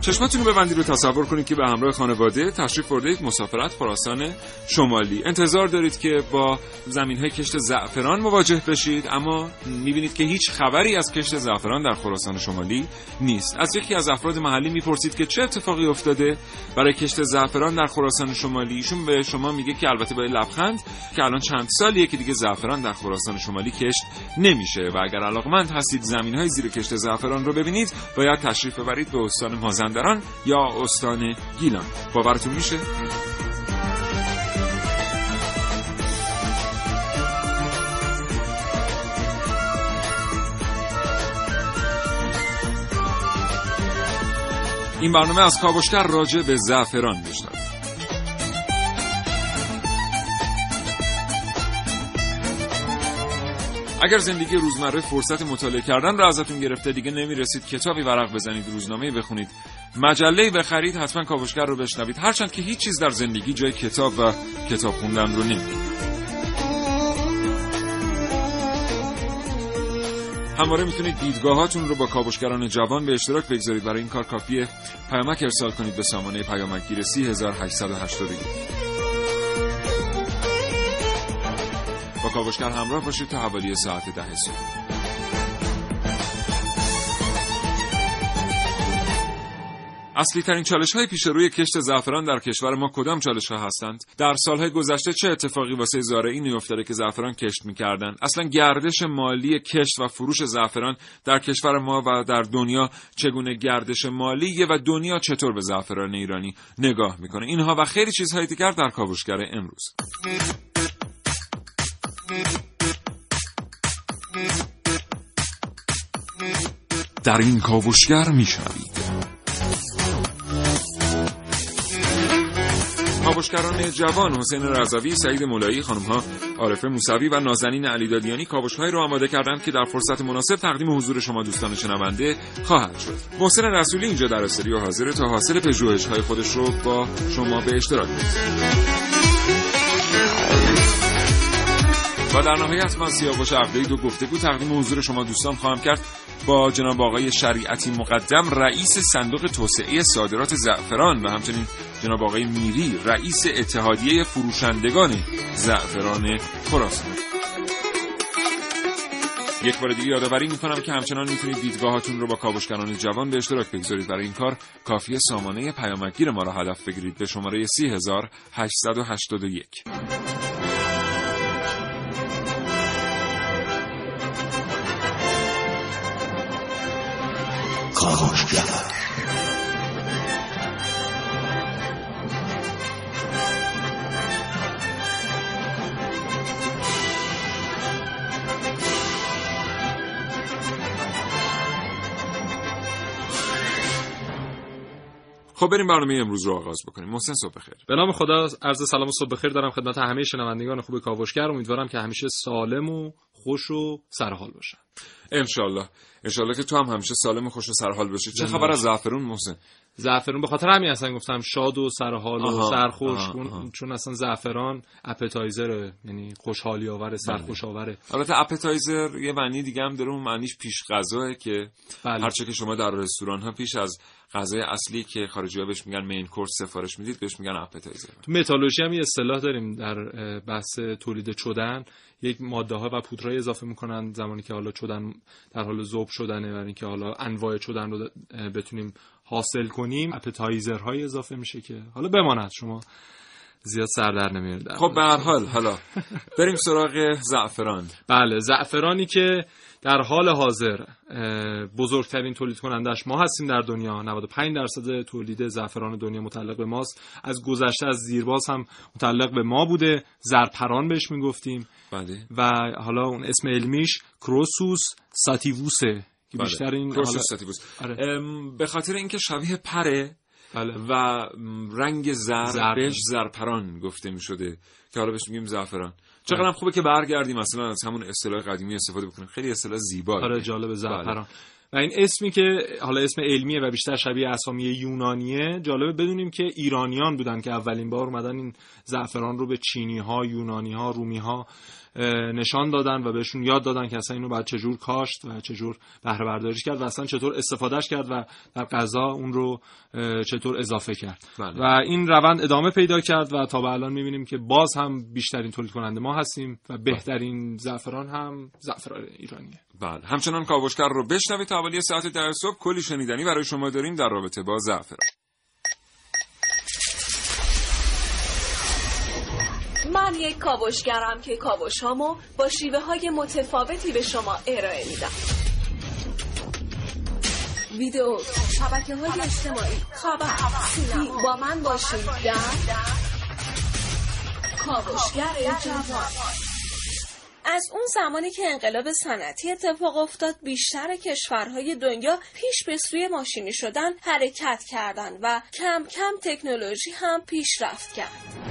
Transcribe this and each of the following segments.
چشمتون رو ببندید رو تصور کنید که به همراه خانواده تشریف برده مسافرت خراسان شمالی. انتظار دارید که با زمین های کشت زعفران مواجه بشید اما می‌بینید که هیچ خبری از کشت زعفران در خراسان شمالی نیست. از یکی از افراد محلی می‌پرسید که چه اتفاقی افتاده برای کشت زعفران در خراسان شمالی. ایشون به شما میگه که البته با لبخند که الان چند سالیه که دیگه زعفران در خراسان شمالی کشت نمیشه. و اگر علاقمند هستید زمین های زیر کشت زعفران رو ببینید باید تشریف ببرید به استان مازندران. یا استان گیلان. باورتون میشه؟ این برنامه از کاوشگر راجع به زعفران میشنوید اگر زندگی روزمره فرصت مطالعه کردن را ازتون گرفته دیگه نمی‌رسید کتابی ورق بزنید روزنامه بخونید. مجله بخرید حتما کاوشگر رو بشنوید. هرچند که هیچ چیز در زندگی جای کتاب و کتاب خوندن رو نمی‌گیره همواره می‌تونید دیدگاهاتون رو با کاوشگران جوان به اشتراک بگذارید. برای این کار کافیه پیامک ارسال کنید به سامانه پیامکگیر 3881 با کاوشگر همراه باشید تا حوالی ساعت ده صبح. اصلی ترین چالش های پیش روی کشت زعفران در کشور ما کدام چالش ها هستند؟ در سالهای گذشته چه اتفاقی واسه زارعین افتاده که زعفران کشت می‌کردند اصلا گردش مالی کشت و فروش زعفران در کشور ما و در دنیا چگونه گردش مالی و دنیا چطور به زعفران ایرانی نگاه می‌کنه؟ اینها و خیلی چیزهای دیگر در کاوشگر امروز. در این کاوشگر میشنوید کاوشگران جوان حسین رضوی، سعید مولایی، خانم ها عارفه موسوی و نازنین علیدادیانی کاوشهایی رو آماده کردند که در فرصت مناسب تقدیم حضور شما دوستان شنونده خواهد شد. محسن رسولی اینجا در استودیو حاضر تا حاصل پژوهش‌های خودش رو با شما به اشتراک بگذاره. و در نهایت من سیاوش عقده‌ای دو گفتگو تقدیم حضور شما دوستان خواهم کرد با جناب آقای شریعتی مقدم رئیس صندوق توسعه صادرات زعفران و همچنین جناب آقای میری رئیس اتحادیه فروشندگان زعفران خراسان. یک بار دیگه یادآوری می‌کنم که همچنان می‌تونید دیدگاهاتون رو با کاوشگران جوان به اشتراک بگذارید. برای این کار کافی سامانه پیامکگیر ما را هدف بگیرید. به شماره 3881 کاوشگر خب بریم برنامه امروز رو آغاز بکنیم. محسن صبح بخیر. به نام خدا عرض سلام و صبح بخیر دارم خدمت همه شنوندگان خوب کاوشگر. امیدوارم که همیشه سالم و خوش و سرحال باشن. انشالله انشالله که تو هم همیشه سالم خوش و سرحال باشی. چه خبر از زعفرون محسن؟ زعفرون به خاطر همین اصلا گفتم شاد و سرحال و سرخوش چون اصلا زعفران appetizer یعنی خوشحالی آوره سرخوش آوره البته appetizer یه معنی دیگه هم داره اون معنیش پیش غذاه که بله. هرچه که شما در رستوران ها پیش از غذای اصلی که خارجی ها بهش میگن main course سفارش می‌دید بهش میگن appetizer تو متالورژی هم یه اصطلاح داریم در بحث تولید چدن. یک ماده ها و پودرای اضافه می‌کنن زمانی که حالا چدن در حال ذوب شدنه و اینکه حالا انواع چدن رو بتونیم حاصل کنیم. اپتایزر های اضافه میشه که حالا بماند. شما زیاد سر در نمیاره خب به هر حال حالا بریم سراغ زعفران. بله زعفرانی که در حال حاضر بزرگترین تولید کنندش ما هستیم در دنیا 95 درصد تولید زعفران دنیا متعلق به ماست از گذشته از زیرباز هم متعلق به ما بوده زرپران بهش می‌گفتیم بله و حالا اون اسم علمیش کروسوس ساتیووسه که بله. بیشتر این کروسوس ساتیووس. آره. به خاطر اینکه شبیه پره بله. و رنگ زر زرپران گفته می شده که حالا بهش میگیم زعفران چقدر هم خوبه که برگردیم مثلا از همون اصطلاح قدیمی استفاده بکنیم. خیلی اصطلاح زیبایی. آره جالب زعفران. بله. و این اسمی که حالا اسم علمیه و بیشتر شبیه اسامی یونانیه جالبه بدونیم که ایرانیان بودن که اولین بار اومدن این زعفران رو به چینی ها یونانی ها رومی ها نشان دادن و بهشون یاد دادن که اصلا اینو بعد چجور کاشت و چجور بهره برداریش کرد و اصلا چطور استفادهش کرد و در غذا اون رو چطور اضافه کرد. بله. و این روند ادامه پیدا کرد و تا به الان می‌بینیم که باز هم بیشترین تولید کننده ما هستیم و بهترین زعفران هم زعفران ایرانیه. بله. همچنان کاوشگر رو بشنوید تا حوالی ساعت ده صبح. کلی شنیدنی برای شما داریم در رابطه با زعفران. من یک کاوشگرم که کاوشهامو با شیوه های متفاوتی به شما ارائه میدم. ویدیو شبکه های اجتماعی. خبر سینما با من باشید در کاوشگر جوان. از اون زمانی که انقلاب صنعتی اتفاق افتاد بیشتر کشورهای دنیا پیش به سوی ماشینی شدن حرکت کردند و کم کم تکنولوژی هم پیشرفت کرد.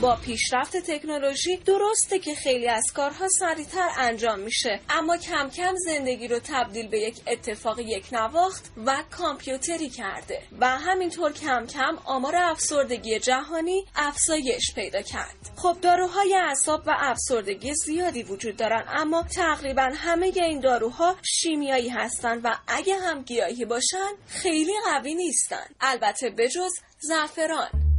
با پیشرفت تکنولوژی درسته که خیلی از کارها سریعتر انجام میشه اما کم کم زندگی رو تبدیل به یک اتفاق یک نواخت و کامپیوتری کرده و همینطور کم کم آمار افسردگی جهانی افزایش پیدا کرد. خب داروهای اعصاب و افسردگی زیادی وجود دارن اما تقریبا همه این داروها شیمیایی هستن و اگه هم گیاهی باشن خیلی قوی نیستن. البته بجز زعفران.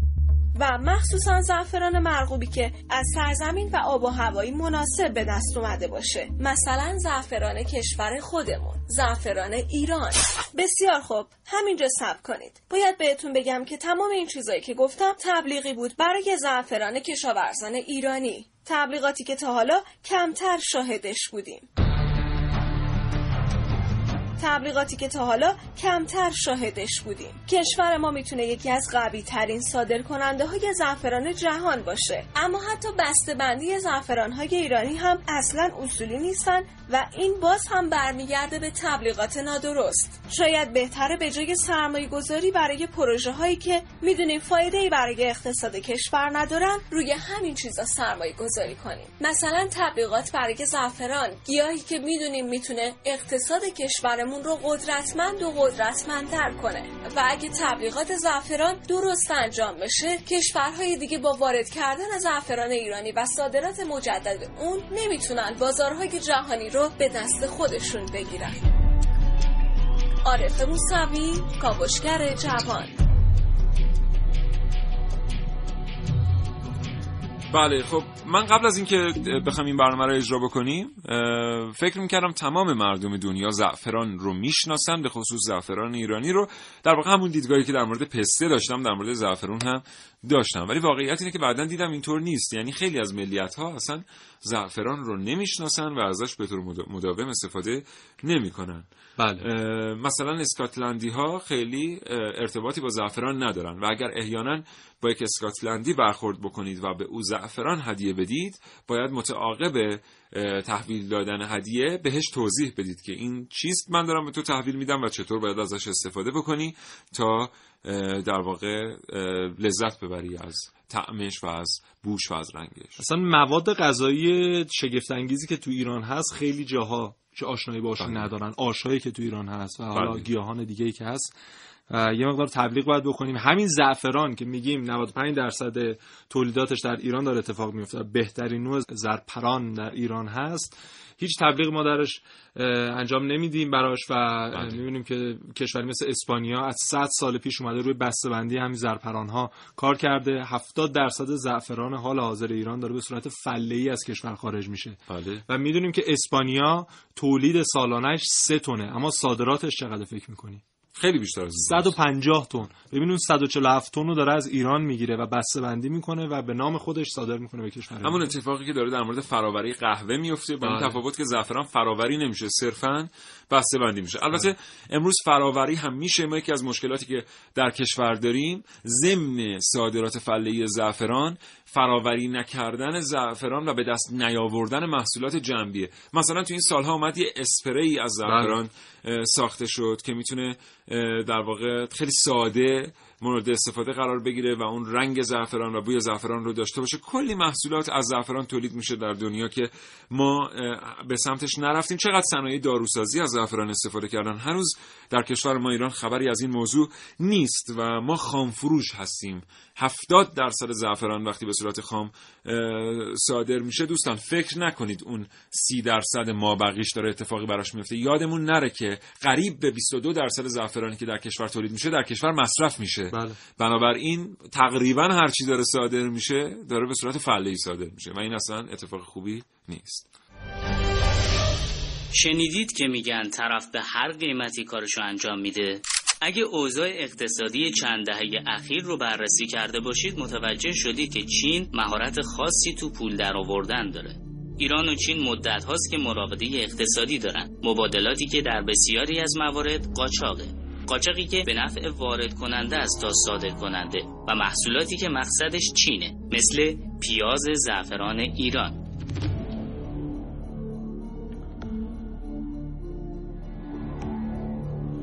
و مخصوصا زعفران مرغوبی که از سرزمین و آب و هوایی مناسب به دست اومده باشه. مثلا زعفران کشور خودمون زعفران ایران. بسیار خوب. همینجا صبر کنید. باید بهتون بگم که تمام این چیزایی که گفتم تبلیغی بود برای زعفران کشاورزان ایرانی. تبلیغاتی که تا حالا کمتر شاهدش بودیم. تبلیغاتی که تا حالا کمتر شاهدش بودیم. کشور ما می‌تونه یکی از قوی ترین صادر کننده های زعفران جهان باشه. اما حتی بسته بندی زعفران های ایرانی هم اصلا اصولی نیستن و این باز هم برمیگرده به تبلیغات نادرست. شاید بهتره به جای سرمایه گذاری برای پروژه هایی که می‌دونیم فایده ای برای اقتصاد کشور ندارن روی همین چیزا سرمایه گذاری کنیم. مثلا تبلیغات برای زعفران. گیاهی که می‌دونیم می‌تونه اقتصاد کشورمون رو قدرتمند و قدرتمندتر کنه. و اگه تبلیغات زعفران درست انجام بشه کشورهای دیگه با وارد کردن زعفران ایرانی و صادرات مجدد اون نمی‌تونن بازارهای جهانی رو به دست خودشون بگیرن. عارف موسوی کاوشگر جوان. بله خب من قبل از اینکه بخوام این برنامه رو اجرا بکنیم فکر می‌کردم تمام مردم دنیا زعفران رو می‌شناسن به خصوص زعفران ایرانی رو. در واقع همون دیدگاهی که در مورد پسته داشتم در مورد زعفرون هم داشتم. ولی واقعیت اینه که بعدا دیدم اینطور نیست. یعنی خیلی از ملیت ها اصلا زعفران رو نمی‌شناسن و ازش به طور مدا- مداوم استفاده نمی‌کنن. بله. مثلا اسکاتلندی ها خیلی ارتباطی با زعفران ندارن. و اگر احیانا با یک اسکاتلندی برخورد بکنید و به او زعفران هدیه بدید باید متعاقب تحویل دادن هدیه بهش توضیح بدید که این چیست؟ من دارم به تو تحویل میدم و چطور باید ازش استفاده بکنی تا در واقع لذت ببری از طعمش و از بوش و از رنگش اصلا مواد غذایی شگفت انگیزی که تو ایران هست خیلی جاها که آشنایی باشون بله. ندارن آشایی که تو ایران هست و حالا بله. گیاهان دیگه ای که هست یه مقدار تبلیغ باید بکنیم. همین زعفران که میگیم 95 درصد تولیداتش در ایران داره اتفاق میفته بهترین نوع زرپران در ایران هست. هیچ تبلیغ ما درش انجام نمیدیم براش و بله. می‌بینیم که کشوری مثل اسپانیا از 100 سال پیش اومده روی بسته‌بندی همین زرپران ها کار کرده. 70 درصد زعفران حال حاضر ایران داره به صورت فله ای از کشور خارج میشه. بله. و می‌دونیم که اسپانیا تولید سالانش سه تونه اما صادراتش چقدر فکر می‌کنی؟ خیلی بیشتر از 150 تن. ببین اون 147 تن رو داره از ایران می‌گیره و بسته بندی می‌کنه و به نام خودش صادر می‌کنه به کشور همون اتفاقی که داره در مورد فراوری قهوه میفته با این بله. تفاوت که زعفران فراوری نمیشه صرفا بسته بندی میشه. البته امروز فراوری هم میشه. ما یکی از مشکلاتی که در کشور داریم ضمن صادرات فله زعفران فراوری نکردن زعفران و به دست نیاوردن محصولات جنبیه. مثلا تو این سالها اومد یه اسپری از زعفران اه، ساخته شد که می‌تونه در واقع خیلی ساده مورد استفاده قرار بگیره و اون رنگ زعفران و بوی زعفران رو داشته باشه. کلی محصولات از زعفران تولید میشه در دنیا که ما به سمتش نرفتیم. چقدر صنایع داروسازی از زعفران استفاده کردن؟ هنوز در کشور ما ایران خبری از این موضوع نیست و ما خام فروش هستیم. هفتاد درصد زعفران وقتی به صورت خام صادر میشه. دوستان فکر نکنید اون سی درصد ما بقیش داره اتفاقی براش میفته. یادمون نره که قریب به 22 درصد زعفرانی که در کشور تولید میشه در کشور مصرف میشه. بله. بنابراین تقریبا هر چی داره صادر میشه داره به صورت فعلی صادر میشه و این اصلا اتفاق خوبی نیست. شنیدید که میگن طرف به هر قیمتی کارشو انجام میده. اگه اوضاع اقتصادی چند دهه اخیر رو بررسی کرده باشید متوجه شدید که چین مهارت خاصی تو پول در آوردن داره. ایران و چین مدت هاست که مراوده اقتصادی دارن. مبادلاتی که در بسیاری از موارد قاچاقه. قاچاقی که به نفع وارد کننده است تا صادر کننده و محصولاتی که مقصدش چینه مثل پیاز زعفران ایران.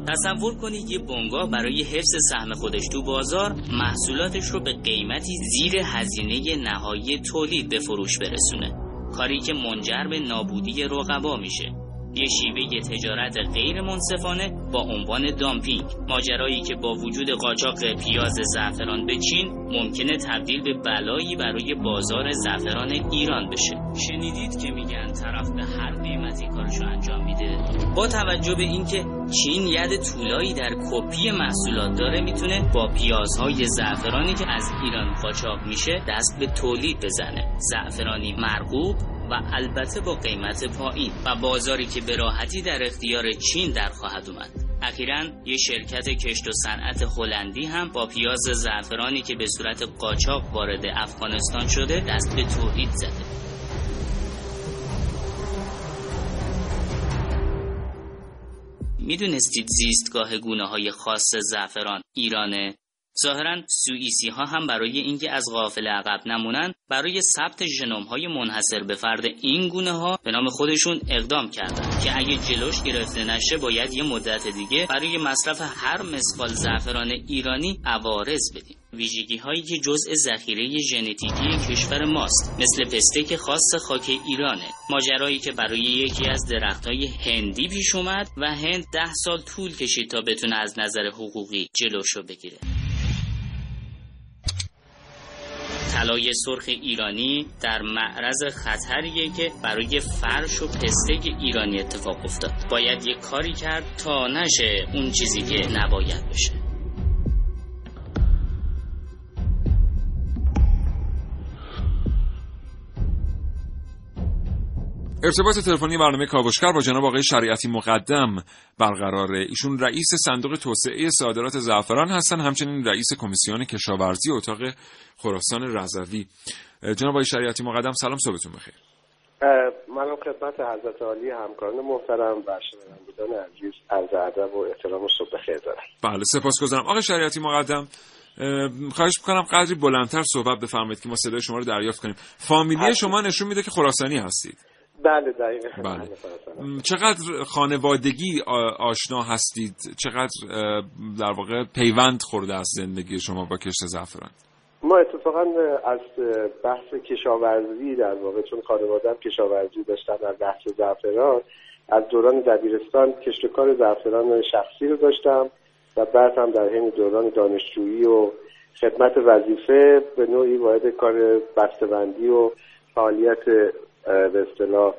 تصور کنید یه بنگاه برای حفظ سهم خودش تو بازار محصولاتش رو به قیمتی زیر هزینه نهایی تولید به فروش برسونه. کاری که منجر به نابودی رقبا میشه. یه شیوه تجارت غیر منصفانه با عنوان دامپینگ. ماجرایی که با وجود قاچاق پیاز زعفران به چین ممکنه تبدیل به بلایی برای بازار زعفران ایران بشه. شنیدید که میگن طرف به هر قیمتی کارشو انجام میده. با توجه به اینکه چین ید طولایی در کپی محصولات داره می‌تونه با پیازهای زعفرانی که از ایران قاچاق میشه دست به تولید بزنه. زعفرانی مرغوب و البته با قیمت پایین و بازاری که به راحتی در اختیار چین در خواهد اومد اخیرا یه شرکت کشت و صنعت هلندی هم با پیاز زعفرانی که به صورت قاچاق وارد افغانستان شده دست به تولید زده می‌دونستید زیستگاه گونه های خاص زعفران ایرانه؟ ظاهرا سوئیسی ها هم برای اینکه از غافل عقب نمونن برای ثبت ژنوم های منحصر به فرد این گونه ها به نام خودشون اقدام کردن که اگه جلوش گرفته نشه باید یه مدت دیگه برای مصرف هر مسقال زعفران ایرانی عوارض بدیم. ویژگی هایی که جزء ذخیره ژنتیکی کشور ماست مثل پستک خاص خاک ایرانه ماجرایی که برای یکی از درخت های هندی پیش اومد و هند ده سال طول کشید تا بتونه از نظر حقوقی جلوشو بگیره. طلای سرخ ایرانی در معرض خطریه که برای فرش و پستک ایرانی اتفاق افتاد. باید یه کاری کرد تا نشه اون چیزی که نباید بشه. ارتباط تلفنی برنامه کاوشگر با جناب آقای شریعتی مقدم برقراره. ایشون رئیس صندوق توسعه صادرات زعفران هستن همچنین رئیس کمیسیون کشاورزی اتاق خراسان رضوی. جناب آقای شریعتی مقدم سلام صبحتون بخیر. منم خدمت حضرت عالی همکاران محترم و شنوندگان عزیز عرض ادب و احترام و صبح بخیر دارم. بله سپاسگزارم آقای شریعتی مقدم اه، خواهش می‌کنم قدری بلندتر صحبت بفرمایید که ما صدای شما رو دریافت کنیم. فامیلی شما نشون میده که خراسانی هستید. بله دقیقا. بله. چقدر خانوادگی آشنا هستید؟ چقدر در واقع پیوند خورده از زندگی شما با کشت زعفران؟ ما اتفاقا از بحث کشاورزی در واقع چون خانوادم کشاورزی داشتن در بحث زعفران از دوران دبیرستان کشت و کار زعفران شخصی رو داشتم و بعد هم در حین دوران دانشجویی و خدمت وظیفه به نوعی وارد کار بسته‌بندی و فعالیت به اصطلاح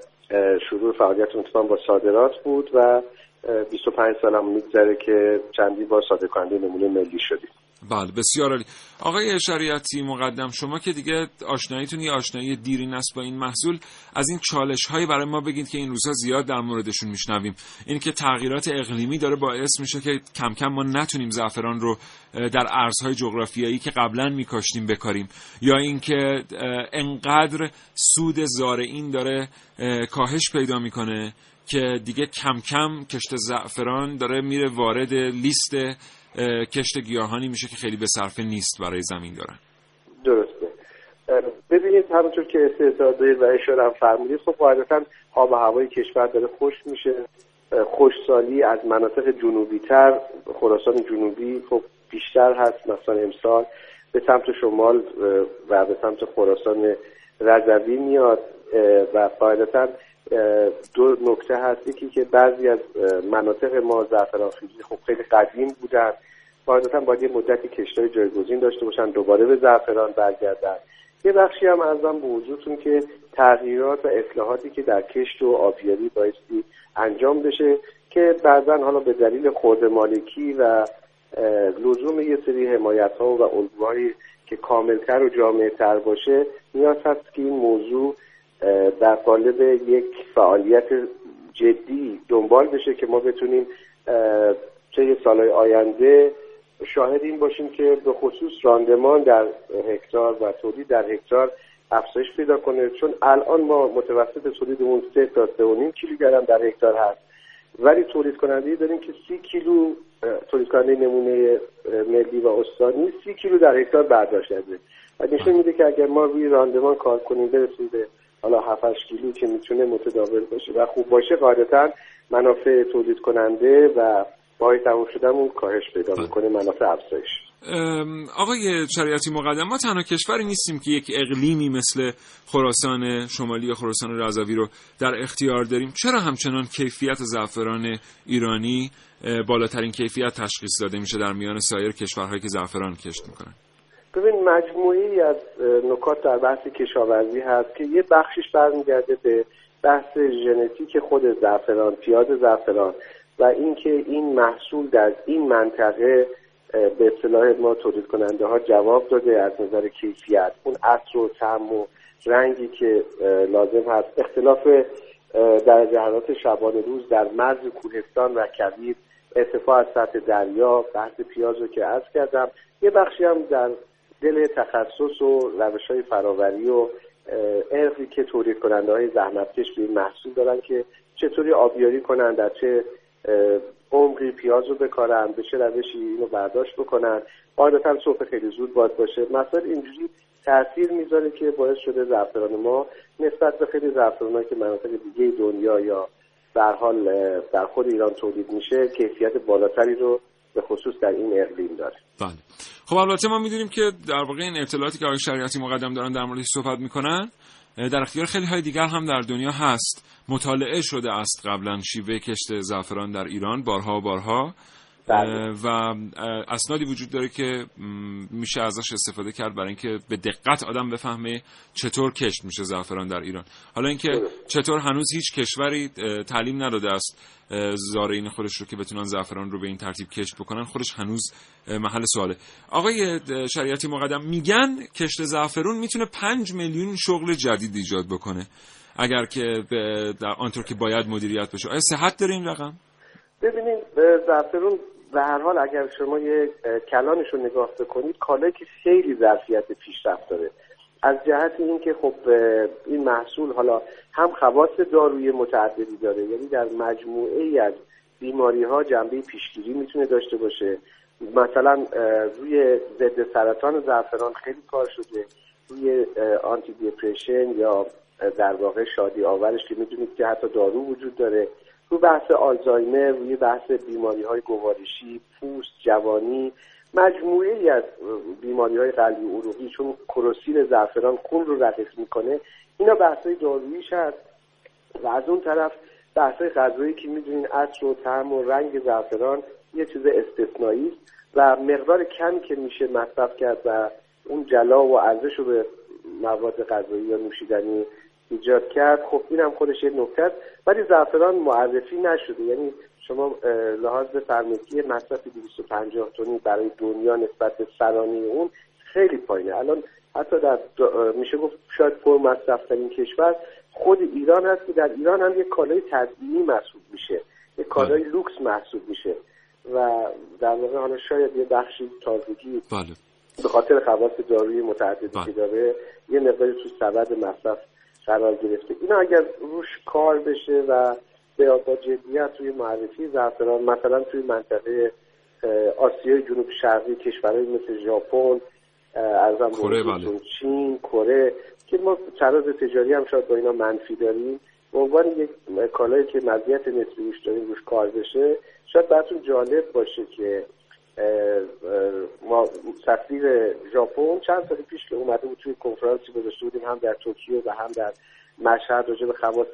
شروع فعالیت اتفاقا با صادرات بود و اه، 25 سالم میگذره که چندی بار صادر کننده نمونه ملی شدیم. بله بسیار عالی. آقای شریعتی مقدم شما که دیگه آشناییتون یه آشنایی دیرین است با این محصول از این چالش هایی برای ما بگید که این روزها زیاد در موردشون میشنویم. این که تغییرات اقلیمی داره باعث میشه که کم کم ما نتونیم زعفران رو در ارزهای جغرافیایی که قبلا میکاشتیم بکاریم. یا اینکه انقدر سود زارعین داره کاهش پیدا می‌کنه که دیگه کم کم کشت زعفران داره میره وارد لیست کشت گیاهانی میشه که خیلی به صرفه نیست برای زمین دارن. درسته. ببینید همونطور که استعداد و اشاره هم فرمودید خب قاعدتا آب و هوای کشور داره خوش میشه. خوشسالی از مناطق جنوبی تر خراسان جنوبی خب بیشتر هست مثلا امسال. به سمت شمال و به سمت خراسان رضوی میاد. و قاعدتا دو نکته هست. یکی که بعضی از مناطق ما زعفران خیزی خب خیلی قدیم بودن. قاعدتا باید یه مدتی کشتای جایگزین داشته باشن دوباره به زعفران برگردن. یه بخشی هم ارزم به وجودتون که تغییرات و اصلاحاتی که در کشت و آبیاری بایستی انجام بشه که بعضا حالا به دلیل خورد مالکی و لزوم یه سری حمایت ها و الگوهایی که کاملتر و جامعه تر باشه نیاز هست که این موضوع در قالب یک فعالیت جدی دنبال بشه که ما بتونیم طی سالهای آینده شاهد این باشیم که به خصوص راندمان در هکتار و تولید در هکتار افزایش پیدا کنه. چون الان ما متوسط تولیدمون سه تا سه و نیم کیلوگرم در هکتار هست. ولی تولید کننده داریم که سی کیلو تولید کننده نمونه ملی و استانی سی کیلو در هکتار برداشت کرده و نشون میده که اگر ما روی راندمان کار کنیم برسیم به حالا 7 کیلو که می‌تونه متداول باشه. و خوب باشه قاعدتا منافع تولید کننده و باید تموم شدن کاهش پیدا بله. می‌کنه منافع افزایش. آقای شریعتی مقدم ما تنها کشوری نیستیم که یک اقلیمی مثل خراسان شمالی یا خراسان رضوی رو در اختیار داریم. چرا همچنان کیفیت زعفران ایرانی بالاترین کیفیت تشخیص داده میشه در میان سایر کشورهایی که زعفران کشت می‌کنن؟ ببین مجموعی از نکات در بحث کشاورزی هست که یه بخشش برمیگرده به بحث ژنتیک خود زعفران پیاز زعفران و اینکه این محصول در این منطقه به اصطلاح ما تولید کننده ها جواب داده از نظر کیفیت. اون عطر و طعم و رنگی که لازم هست. اختلاف در جهرات شبانه روز در مرز کوهستان و کبیر ارتفاع از سطح دریا بحث پیاز رو که عرض کردم یه بخشی هم در دل تخصص و روش های فراوری و ارقی که تولید کننده های زحمتکش به این محصول دارن که چطوری آبیاری کنن در چه عمقی پیاز رو بکارن به چه روشی اینو برداشت بکنن. قاعدتا صبح خیلی زود باید باشه. مثلا اینجوری تاثیر می‌ذاره که باعث شده زعفران ما نسبت به خیلی زعفران که مناطق دیگه دنیا یا در حال در خود ایران تولید میشه کیفیت بالاتری رو به خصوص در این اقلیم داره. بله. خب البته ما می‌دونیم که در واقع این اطلاعاتی که آقای شریعتی مقدم دارن در موردش صحبت می‌کنن در اختیار خیلی های دیگر هم در دنیا هست. مطالعه شده است قبلا شیوه کشت زعفران در ایران. بارها و بارها. و اسنادی وجود داره که میشه ازش استفاده کرد برای اینکه به دقت آدم بفهمه چطور کشت میشه زعفران در ایران. حالا اینکه چطور هنوز هیچ کشوری تعلیم نداده است زارعین خودش رو که بتونن زعفران رو به این ترتیب کشت بکنن خودش هنوز محل سواله. آقای شریعتی مقدم میگن کشت زعفرون می‌تونه پنج میلیون شغل جدید ایجاد بکنه. اگر که در آنطور که باید مدیریت بشه. آیا صحت داره این رقم؟ ببینید زعفرون به هر حال اگر شما یه کلانش رو نگاه بکنید کالایی که خیلی ظرفیت پیشرفت داره. از جهت اینکه خب این محصول حالا هم خواص داروی متعددی داره یعنی در مجموعه ای از بیماری ها جنبه پیشگیری می‌تونه داشته باشه. مثلا روی ضد سرطان زعفران خیلی کار شده. روی آنتی دیپریشن یا در واقع شادی آورش که می‌دونید که حتی دارو وجود داره. رو بحث آلزایمر روی بحث بیماری های گوارشی پوست جوانی مجموعه از بیماری های قلبی عروقی چون کروسین زعفران خون رو رقیق می‌کنه اینا بحث های داروییش هست. و از اون طرف بحث های غذایی که می‌دونین عطر و طعم و رنگ زعفران یه چیز استثنایی و مقدار کمی که میشه مصرف کرد و اون جلا و ارزش رو به مواد غذایی یا نوشیدنی ایجاد کرد خب این هم خودش یه نکته است ولی زعفران معرفی نشده یعنی شما لحاظ بفرمایید که مصرف 250 تونی برای دنیا نسبت به سرانه اون خیلی پایینه الان حتی در میشه گفت شاید پر مصرف ترین کشور خود ایران هست که در ایران هم یک کالای تزئینی محسوب میشه یک کالای بله. لوکس محسوب میشه و در واقع حالا شاید یه بخشی تازگی بله. به خاطر خواص دارویی متعددی که بله. داره یه مقداری تو سبد مصرف قرار گرفته اینا اگر روش کار بشه و به با جدیت توی معرفی زعفران مثلا توی منطقه آسیای جنوب شرقی کشورهای مثل ژاپن ارزم کره بله. چین کره که ما تراز تجاری هم شاید با اینا منفی داریم به عنوان یک کالایی که مزیت نسبی روش داریم روش کار بشه شاید براتون جالب باشه که ما سفیر ژاپن چند سال پیش که اومده بود توی کنفرانسی گذاشته بودیم هم در توکیو و هم در مشهد راجع به خواص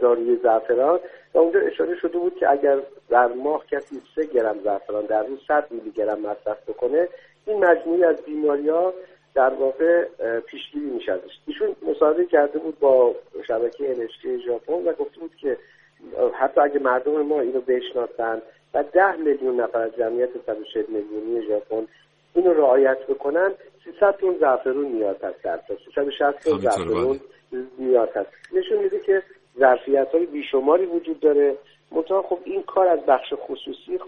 داروی زعفران. و اونجا اشاره شده بود که اگر در ماه کسی سه گرم زعفران در روز 100 میلی گرم مصرف بکنه این مجموعی از بیماری ها در واقع پیشگیری میشه ازش. ایشون مصاحبه کرده بود با شبکه NHK ژاپن و گفته بود که حتی اگه مردم ما اینو بشناسن و ده میلیون نفر از جمعیت 140 میلیونی ژاپن اینو رعایت بکنن 300 تن زعفرون نیاز هست در 360 تن زعفرون نیاز هست. نشون میده که ظرفیت های بیشماری وجود داره. منتها خب این کار از بخش خصوصی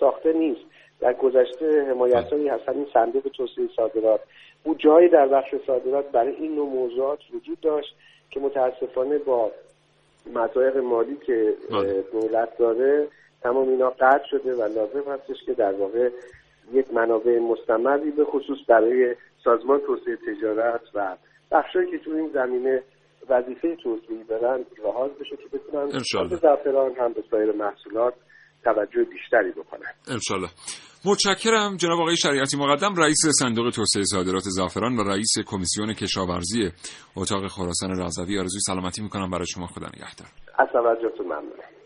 ساخته نیست. در گذشته حمایت هایی هست همین صندوق توسعه صادرات. جایی در بخش صادرات برای این نوع موضوعات وجود داشت که متاسفانه با مطایق مالی که بله. دولت داره تمام اینا قطع شده و لازم هستش که در واقع یک منابع مستمری به خصوص برای سازمان توسعه تجارت و بخشایی که تو این زمینه وظیفه توسعه دارن لحاظ بشه که بتونن هم زعفران هم به سایر محصولات توجه بیشتری بکنن. انشالله متشکرم جناب آقای شریعتی مقدم رئیس صندوق توسعه صادرات زعفران و رئیس کمیسیون کشاورزی اتاق خراسان رضوی. آرزوی سلامتی می‌کنم. برای شما خدا نگهدار. از توجهتون ممنونم.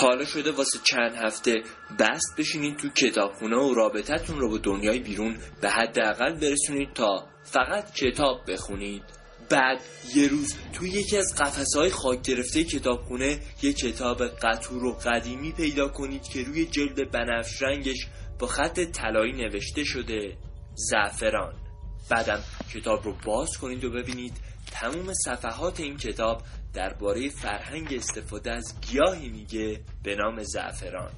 تا شده واسه چند هفته. بست بشینید تو کتابخونه و رابطتون رو با دنیای بیرون به حداقل برسونید تا فقط کتاب بخونید. بعد یه روز تو یکی از های خاک گرفته کتابخونه یه کتاب قطور و قدیمی پیدا کنید که روی جلد بنفش رنگش با خط طلایی نوشته شده. زعفران. بعدم کتاب رو باز کنید و ببینید تموم صفحات این کتاب درباره فرهنگ استفاده از گیاهی میگه به نام زعفران.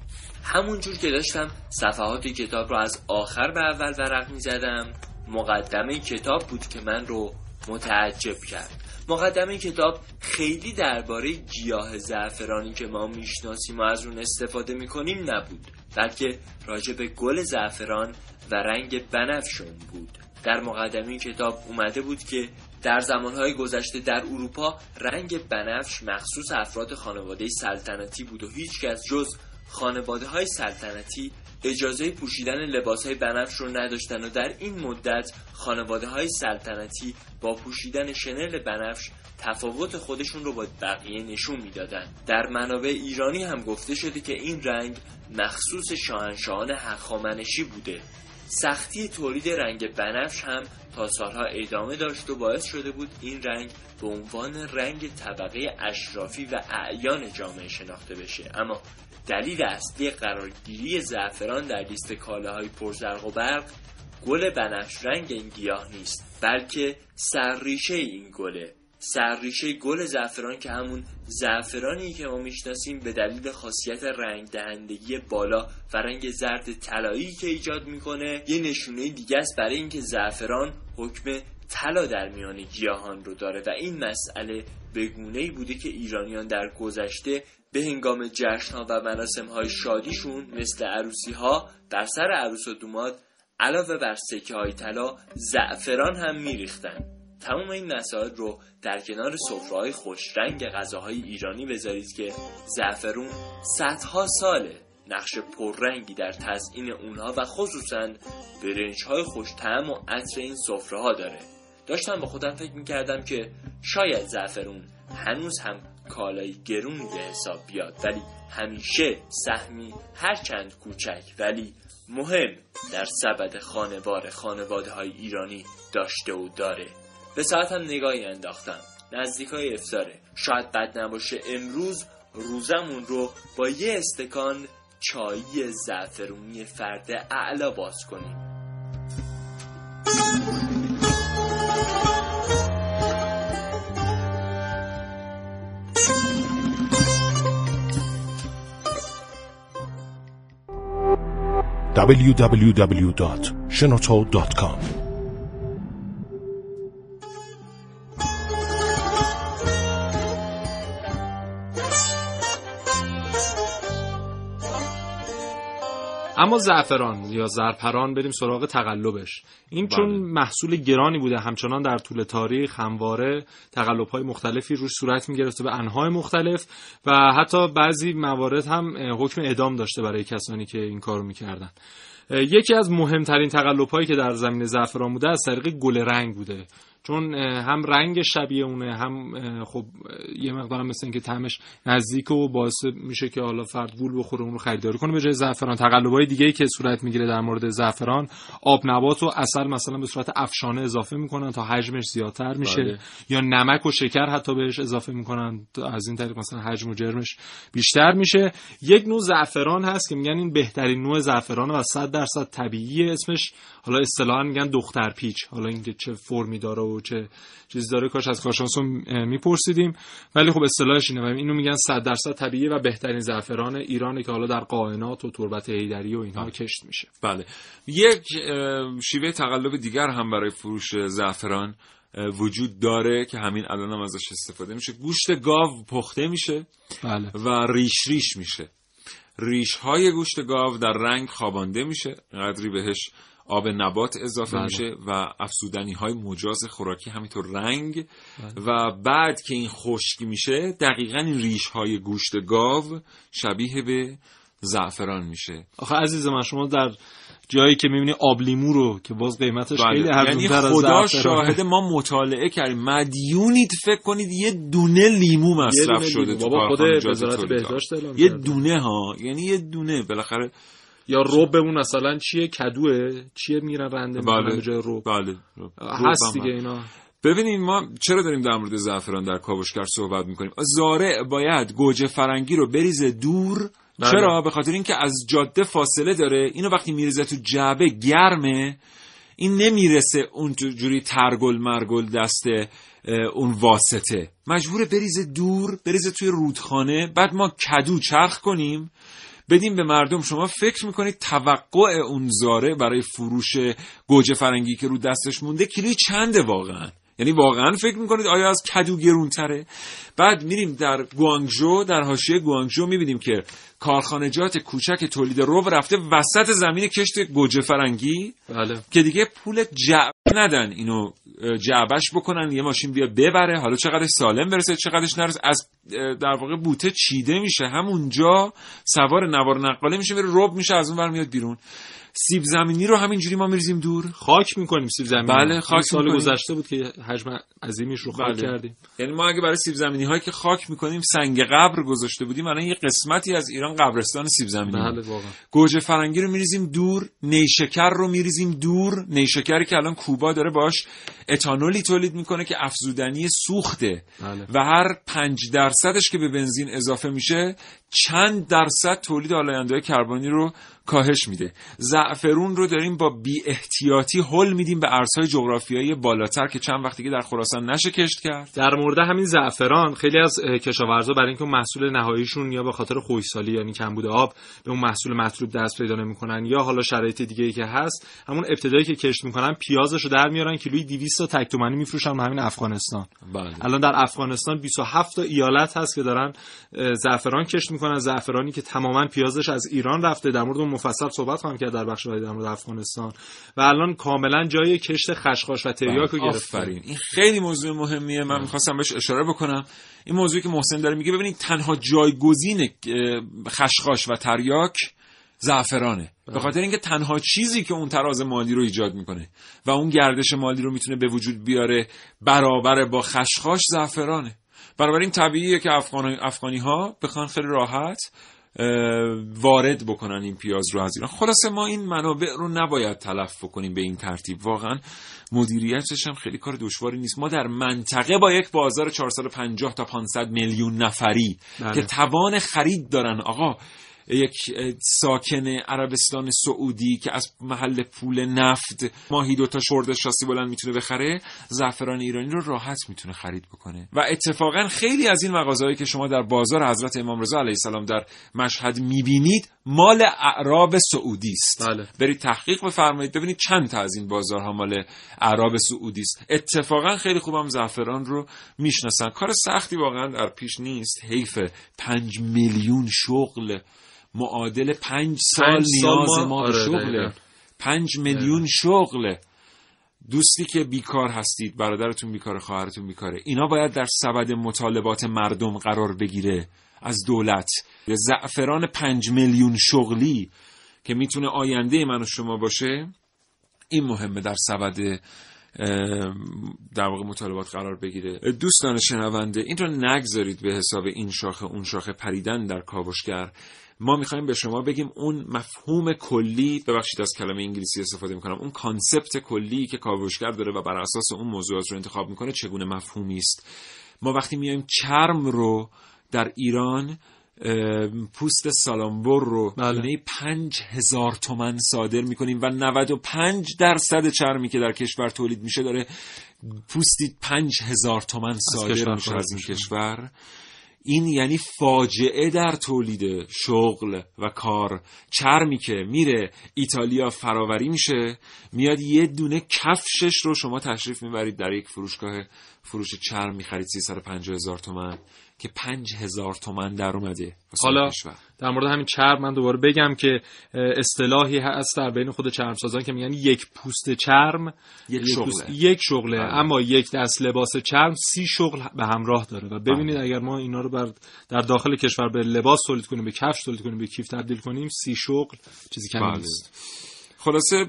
همونجور که داشتم صفحات کتاب رو از آخر به اول ورق می‌زدم. مقدمه کتاب بود که من رو متعجب کرد. مقدمه کتاب خیلی درباره گیاه زعفرانی که ما می‌شناسیم و از اون استفاده می‌کنیم نبود. بلکه راجع به گل زعفران و رنگ بنفشون بود. در مقدمه کتاب اومده بود که در زمانهای گذشته در اروپا رنگ بنفش مخصوص افراد خانواده سلطنتی بود و هیچکس جز خانواده های سلطنتی اجازه پوشیدن لباس های بنفش رو نداشتن و در این مدت خانواده های سلطنتی با پوشیدن شنل بنفش تفاوت خودشون رو با بقیه نشون می‌دادن. در منابع ایرانی هم گفته شده که این رنگ مخصوص شاهنشاهان هخامنشی بوده. سختی تولید رنگ بنفش هم تا سالها ادامه داشت و باعث شده بود این رنگ به عنوان رنگ طبقه اشرافی و اعیان جامعه شناخته بشه. اما دلیل اصلی قرارگیری زعفران در لیست کالاهای پرزرق و برق گل بنفش رنگ این گیاه نیست بلکه سرریشه این گله. سرریشه گل زعفران که همون زعفرانی که ما می‌شناسیم به دلیل خاصیت رنگ دهندگی بالا و رنگ زرد طلایی که ایجاد می‌کنه یه نشونه دیگه است برای اینکه زعفران حکم طلا در میان گیاهان رو داره و این مسئله به ای بوده که ایرانیان در گذشته به هنگام جشن ها و مراسم های شادیشون مثل عروسی ها بر سر عروس و دوماد علاوه بر سکه های طلا زعفران هم میریختن. تمام این مسائل رو در کنار سفره‌های خوشرنگ غذاهای ایرانی بذارید که زعفرون صدها ساله نقش پررنگی در تزئین اونها و خصوصا خوش و عطر این سفره ها داره. داشتم با خودم فکر می‌کردم که شاید زعفرون هنوز هم کالای گرونی به حساب بیاد ولی همیشه سهمی هرچند کوچک ولی مهم در سبد خانوار خانواده های ایرانی داشته و داره. به ساعتم نگاهی انداختم. نزدیک های افتاره. شاید بد نباشه امروز روزمون رو با یه استکان چایی زعفرونی فرد اعلا باز کنیم. www.shenoto.com اما زعفران یا زرپران بریم سراغ تقلبش. این چون بله. محصول گرانی بوده همچنان در طول تاریخ همواره تقلب های مختلفی روش صورت می گرفته به انهای مختلف و حتی بعضی موارد هم حکم اعدام داشته برای کسانی که این کارو می‌کردن. یکی از مهمترین تقلب هایی که در زمین زعفران بوده از طریق گل رنگ بوده. چون هم رنگ شبیه اونه هم خب یه مقدارم مثل اینکه طعمش نزدیک و باعث میشه که حالا فرد گول بخوره اون رو خریداری کنه به جای زعفران. تقلبای دیگه ای که صورت می‌گیره در مورد زعفران آب نبات و عسل مثلا به صورت افشانه اضافه می‌کنن تا حجمش زیادتر میشه بله. یا نمک و شکر حتی بهش اضافه می‌کنن از این طریق مثلا حجم و جرمش بیشتر میشه. یک نوع زعفران هست که میگن این بهترین نوع زعفران و 100 درصد طبیعیه اسمش حالا اصطلاحا میگن دختر پیچ. حالا اینکه چه فرمی داره و چه چیز داره کاش از کارشناسا میپرسیدیم. ولی خب اصطلاحش اینه و اینو میگن 100 درصد طبیعی و بهترین زعفران ایرانه که حالا در قائنات و تربت هیدری و اینها کشت میشه. بله. یک شیوه تقلب دیگر هم برای فروش زعفران وجود داره که همین الان هم ازش استفاده میشه. گوشت گاو پخته میشه بله. و ریش ریش میشه. ریش های گوشت گاو در رنگ خوابانده میشه. قدری بهش آب نبات اضافه بله. میشه و افسودنی های مجاز خوراکی همینطور رنگ و بعد که این خشک میشه دقیقا این ریش های گوشت گاو شبیه به زعفران میشه آخه عزیز من شما در جایی که می‌بینی آب لیمو رو که باز قیمتش خیلی بله. یعنی ارزونتر از خدا. شاهد ما مطالعه کردیم مدیونید فکر کنید یه دونه لیمو مصرف دونه شده بابا خود. بهداشت یه. دونه ها یعنی یه دونه بالاخره یا ربمون مثلا چیه؟ کدوه؟ چیه میرن رنده بله جای رب؟ بله هست دیگه. اینا. ببینید ما چرا داریم در مورد زعفران در کاوشگر صحبت می‌کنیم؟ زارع باید گوجه فرنگی رو بریزه دور. بله. چرا؟ به خاطر اینکه از جاده فاصله داره. اینو وقتی میریزه تو جعبه گرمه این نمی‌رسه اون تو- جوری ترگل مرگل دست اون واسطه. مجبور بریزه دور بریزه توی رودخانه. بعد ما کدو چرخ کنیم. بدیم به مردم. شما فکر می‌کنید توقع اون زاره برای فروش گوجه فرنگی که رو دستش مونده کیلوی چنده واقعا؟ یعنی واقعا فکر می‌کنید آیا از کدو گرونتره؟ بعد میریم در گوانگژو در حاشیه گوانگژو می‌بینیم که کارخانجات کوچک تولید رو رفته وسط زمین کشت گوجه فرنگی بله. که دیگه پول جعب ندن اینو جعبش بکنن یه ماشین بیا ببره. حالا چقدرش سالم برسه چقدرش نرسه. از در واقع بوته چیده میشه. همونجا سوار نوار نقاله میشه میره رب میشه از اون ور میاد بیرون. سیب زمینی رو همینجوری ما میریزیم دور؟ خاک می‌کنیم سیب زمینی بله، خاک سال می‌کنیم. گذشته بود که حجم عظیمیش رو خاک بله. کردیم. یعنی ما اگه برای سیب زمینی هایی که خاک می‌کنیم سنگ قبر گذاشته بودیم الان یه قسمتی از ایران قبرستان سیب زمینی بله واقعا. گوجه فرنگی رو میریزیم دور نیشکر رو میریزیم دور. نیشکری که الان کوبا داره باش اتانولی تولید می‌کنه که افزودنی سوخته. بله. و هر پنج درصدش که به بنزین اضافه میشه چند درصد تولید آلاینده کربنی رو کاهش میده. زعفرون رو داریم با بی احتیاطی حل میدیم به ارزهای جغرافیایی بالاتر که چند وقتی که در خراسان نشه کشت کرد. در مورد همین زعفران خیلی از کشاورزا برای اینکه محصول نهاییشون یا به خاطر خشکسالی یعنی کمبود آب به اون محصول مطلوب دست پیدا نمی‌کنن یا حالا شرایط دیگه ای که هست همون ابتدایی که کشت می‌کنن پیازشو در میارن کیلوی 200 تا تک تومانی میفروشن همین افغانستان. بله. الان در افغانستان 27 تا ایالت هست که دارن زعفران کشت می‌کنن. زعفرانی که تماما پیازش از ایران رفته. در مورد اون مفصل صحبت خواهم کرد در بخش در مورد افغانستان. و الان کاملا جای کشت خشخاش و تریاک رو گرفته آفرین. این خیلی موضوع مهمیه. من می‌خواستم بهش اشاره بکنم. این موضوعی که محسن داره میگه ببینید تنها جایگزین خشخاش و تریاک زعفرانه. به خاطر اینکه تنها چیزی که اون تراز مالی رو ایجاد می‌کنه و اون گردش مالی رو می‌تونه به وجود بیاره برابر با خشخاش زعفرانه. بنابراین طبیعیه که افغان... افغانی ها بخوان خیلی راحت وارد بکنن این پیاز رو از ایران. خلاصه ما این منابع رو نباید تلف بکنیم به این ترتیب. واقعا مدیریتش هم خیلی کار دشواری نیست. ما در منطقه با یک بازار 450 تا 500 میلیون نفری بله. که توان خرید دارن. آقا یک ساکن عربستان سعودی که از محل پول نفت ماهی دوتا شورد شاسی بلند می‌تونه بخره زعفران ایرانی رو راحت می‌تونه خرید بکنه. و اتفاقا خیلی از این مغازهایی که شما در بازار حضرت امام رضا علیه السلام در مشهد می‌بینید مال اعراب سعودی است. بله. برید تحقیق بفرمایید ببینید چند تا از این بازارها مال اعراب سعودی است. اتفاقا خیلی خوبم زعفران رو می‌شناسن. کار سختی واقعا در پیش نیست. حیف پنج میلیون شغل معادل پنج سال پنج سال نیاز ما- ما به آره، شغله. دقیقاً. پنج میلیون شغله. دوستی که بیکار هستید برادرتون بیکاره خواهرتون بیکاره اینا باید در سبد مطالبات مردم قرار بگیره از دولت. زعفران پنج میلیون شغلی که می‌تونه آینده من و شما باشه این مهمه در سبد در واقع مطالبات قرار بگیره. دوستان شنونده این رو نگذارید به حساب این شاخه اون شاخه پریدن در کاوشگر. ما می‌خوایم به شما بگیم اون مفهوم کلی ببخشید از کلمه انگلیسی استفاده می‌کنم اون concept کلی که کاوشگر داره و بر اساس اون موضوعات رو انتخاب می‌کنه چگونه مفهومی است ما وقتی میایم چرم رو در ایران پوست سالامبر رو بله. پنج هزار تومن صادر می‌کنیم و 95 درصد چرمی که در کشور تولید میشه داره پوستی پنج هزار تومن صادر میشه از این. کشور این یعنی فاجعه در تولید شغل و کار. چرمی که میره ایتالیا فراوری میشه میاد یه دونه کفشش رو شما تشریف می‌برید در یک فروشگاه فروش چرم می‌خرید 350 هزار تومن. که 5 هزار تومن در اومده حالا کشور. در مورد همین چرم من دوباره بگم که اصطلاحی هست در بین خود چرمسازان که میگن یک پوست چرم یک پوست- شغله. یک شغله بله. اما یک دست لباس چرم سی شغل به همراه داره و ببینید بله. اگر ما اینا رو بر در داخل کشور به لباس تولید کنیم به کفش تولید کنیم به کیف تبدیل کنیم سی شغل چیزی کمی بله. نیست خلاصه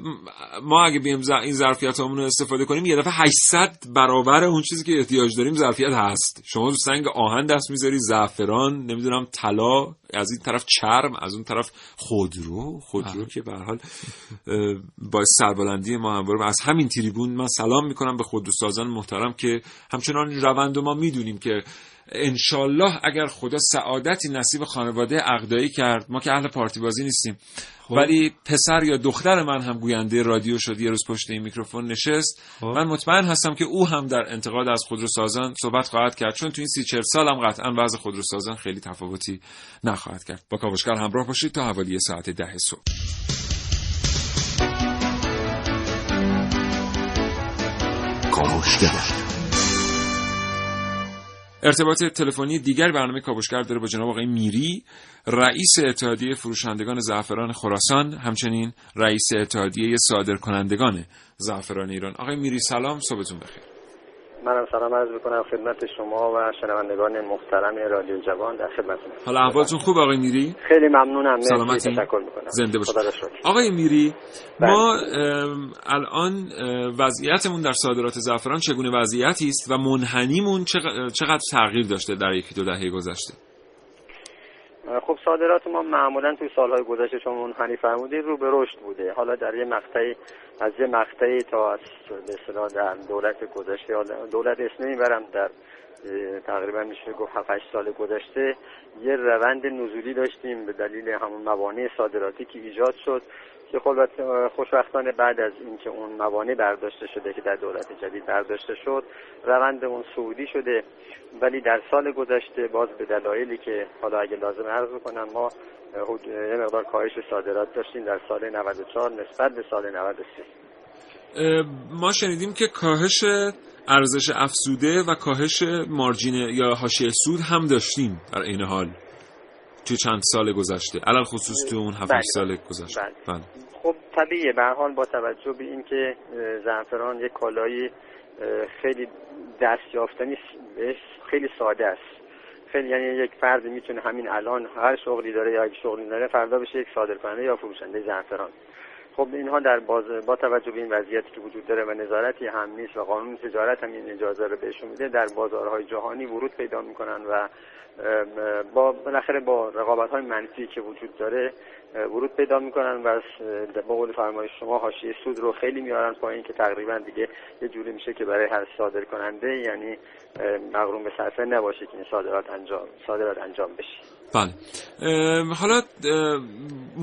ما اگه بیم این ظرفیت رو استفاده کنیم یه دفعه 800 برابر اون چیزی که احتیاج داریم ظرفیت هست. شما تو سنگ آهن دست می‌ذاری زعفران نمی‌دونم طلا از این طرف چرم از اون طرف خودرو. خودرو. که به حال باعث سربلندی ما همواره و از همین تریبون من سلام می‌کنم به خودروسازان محترم که همچنان روند رو ما می‌دونیم که انشالله اگر خدا سعادتی نصیب خانواده اقدایی کرد ما که اهل پارتی بازی نیستیم ولی پسر یا دختر من هم گوینده رادیو شد یه روز پشت این میکروفون نشست. خب. من مطمئن هستم که او هم در انتقاد از خودروسازان صحبت خواهد کرد چون تو این سی چهل سال هم قطعا وضع خودروسازان خیلی تفاوتی نخواهد کرد. با کاوشگر همراه باشید تا حوالی ساعت ده صبح. کاوشگر. ارتباط تلفنی دیگر برنامه کاوشگر داره با جناب آقای میری رئیس اتحادیه فروشندگان زعفران خراسان همچنین رئیس اتحادیه صادرکنندگان زعفران ایران. آقای میری سلام صبحتون بخیر. منم سلام عرض می‌کنم خدمت شما و شنوندگان محترم رادیو جوان در خدمتتون حالا احوالتون خوب آقای میری خیلی ممنونم سلامتی؟ می‌کنم زنده باشید. آقای میری بله. ما الان وضعیتمون در صادرات زعفران چگونه وضعیتی است و منحنیمون چق- چقدر تغییر داشته در یکی دو دهه گذشته خب صادرات ما معمولا توی سالهای گذشته شما منحنی فرمودید رو به رشد بوده. حالا در یه مقطعی از یه مقطعی تا از به در دولت گذشته دولت اسم می‌برم در تقریبا میشه گفت 7 8 سال گذشته یه روند نزولی داشتیم به دلیل همون موانع صادراتی که ایجاد شد. که خب خوشبختانه بعد از اینکه اون موانع برداشته شده که در دولت جدید برداشته شد روند اون سعودی شده. ولی در سال گذشته باز به دلایلی که حالا اگه لازم عرض بکنم ما یه مقدار کاهش صادرات داشتیم در سال 94 نسبت به سال 93 اه، ما شنیدیم که کاهش ارزش افزوده و کاهش مارجین یا حاشیه سود هم داشتیم در این حال تو چند سال گذشته. علل خصوص تو اون 7 بله. سال گذشته. بله. خب طبیعیه به حال با توجه به اینکه زعفران یک کالایی اه، خیلی دست یافتنی بهش خیلی ساده است. خیلی یعنی یک فرد می‌تونه همین الان هر شغلی داره یا یک شغلی داره فردا بشه یک صادرکننده یا فروشنده زعفران. خب اینها در باز با توجه به این وضعیتی که وجود داره و نظارتی هم نیست و قانون تجارت هم این اجازه رو بهشون میده در بازارهای جهانی ورود پیدا می‌کنن و با بالاخره با رقابت های منفی که وجود داره ورود پیدا می‌کنن و با قول فرمایش شما حاشیه سود رو خیلی میارن پایین که تقریبا دیگه یه جوری میشه که برای هر صادر کننده یعنی مغروم به صرفه نباشه که این صادرات انجام صادرات انجام بشه. بله. حالا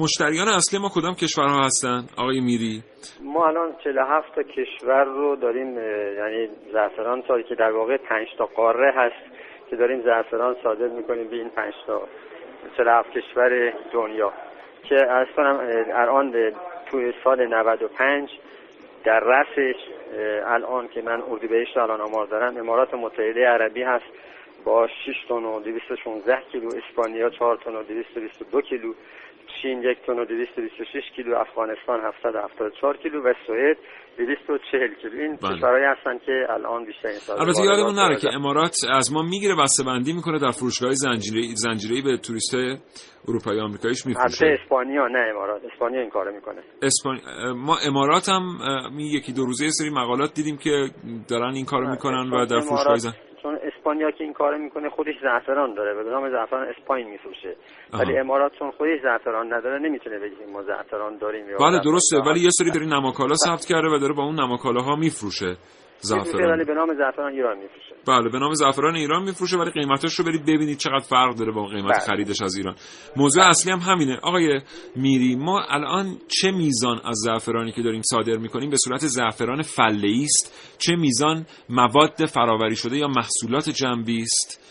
مشتریان اصلی ما کدام کشورها هستن؟ آقای میری؟ ما الان 47 تا کشور رو داریم یعنی زعفران سالی که در واقع 5 تا قاره هست که داریم زعفران صادر می‌کنیم به این 5 تا 47 کشور دنیا. که از کنم الان توی سال 95 در رسش الان که من اردیبهشت الان آمار دارم امارات متحده عربی هست. با 6 تن و 216 کیلو اسپانیا 4 تن و 222 کیلو چین یک تن و 226 کیلو افغانستان 774 کیلو و سوئد 240 کیلو این بله. کشورهایی هستن که الان بیشتر این البته یادمون نره که امارات از ما می‌گیره بسته بندی می‌کنه در فروشگاه زنجیره زنجیره‌ای به توریست اروپایی آمریکاییش میفروشه اسپانیا نه امارات اسپانیا این کارو می‌کنه اسپان... ما امارات هم یکی دو روزه سری مقالات دیدیم که دارن این کارو می‌کنن و در فروشگاه. اسپانیا که این کارو می‌کنه خودش زعفران داره. به نام زعفران اسپاین میفروشه. ولی امارات چون خودش زعفران نداره نمی‌تونه بگه ما زعفران داریم بله درسته. ولی یه سری داری نماکالا ثبت کرده و داره با اون نماکالاها میفروشه. زعفران. ولی به نام زعفران ایران میفروشه. بله به نام زعفران ایران میفروشه ولی قیمتش رو برید ببینید چقدر فرق داره با قیمت بله. خریدش از ایران. موضوع اصلی هم همینه. آقای میری ما الان چه میزان از زعفرانی که داریم صادر می‌کنیم به صورت زعفران فله است؟ چه میزان مواد فراوری شده یا محصولات جنبی است؟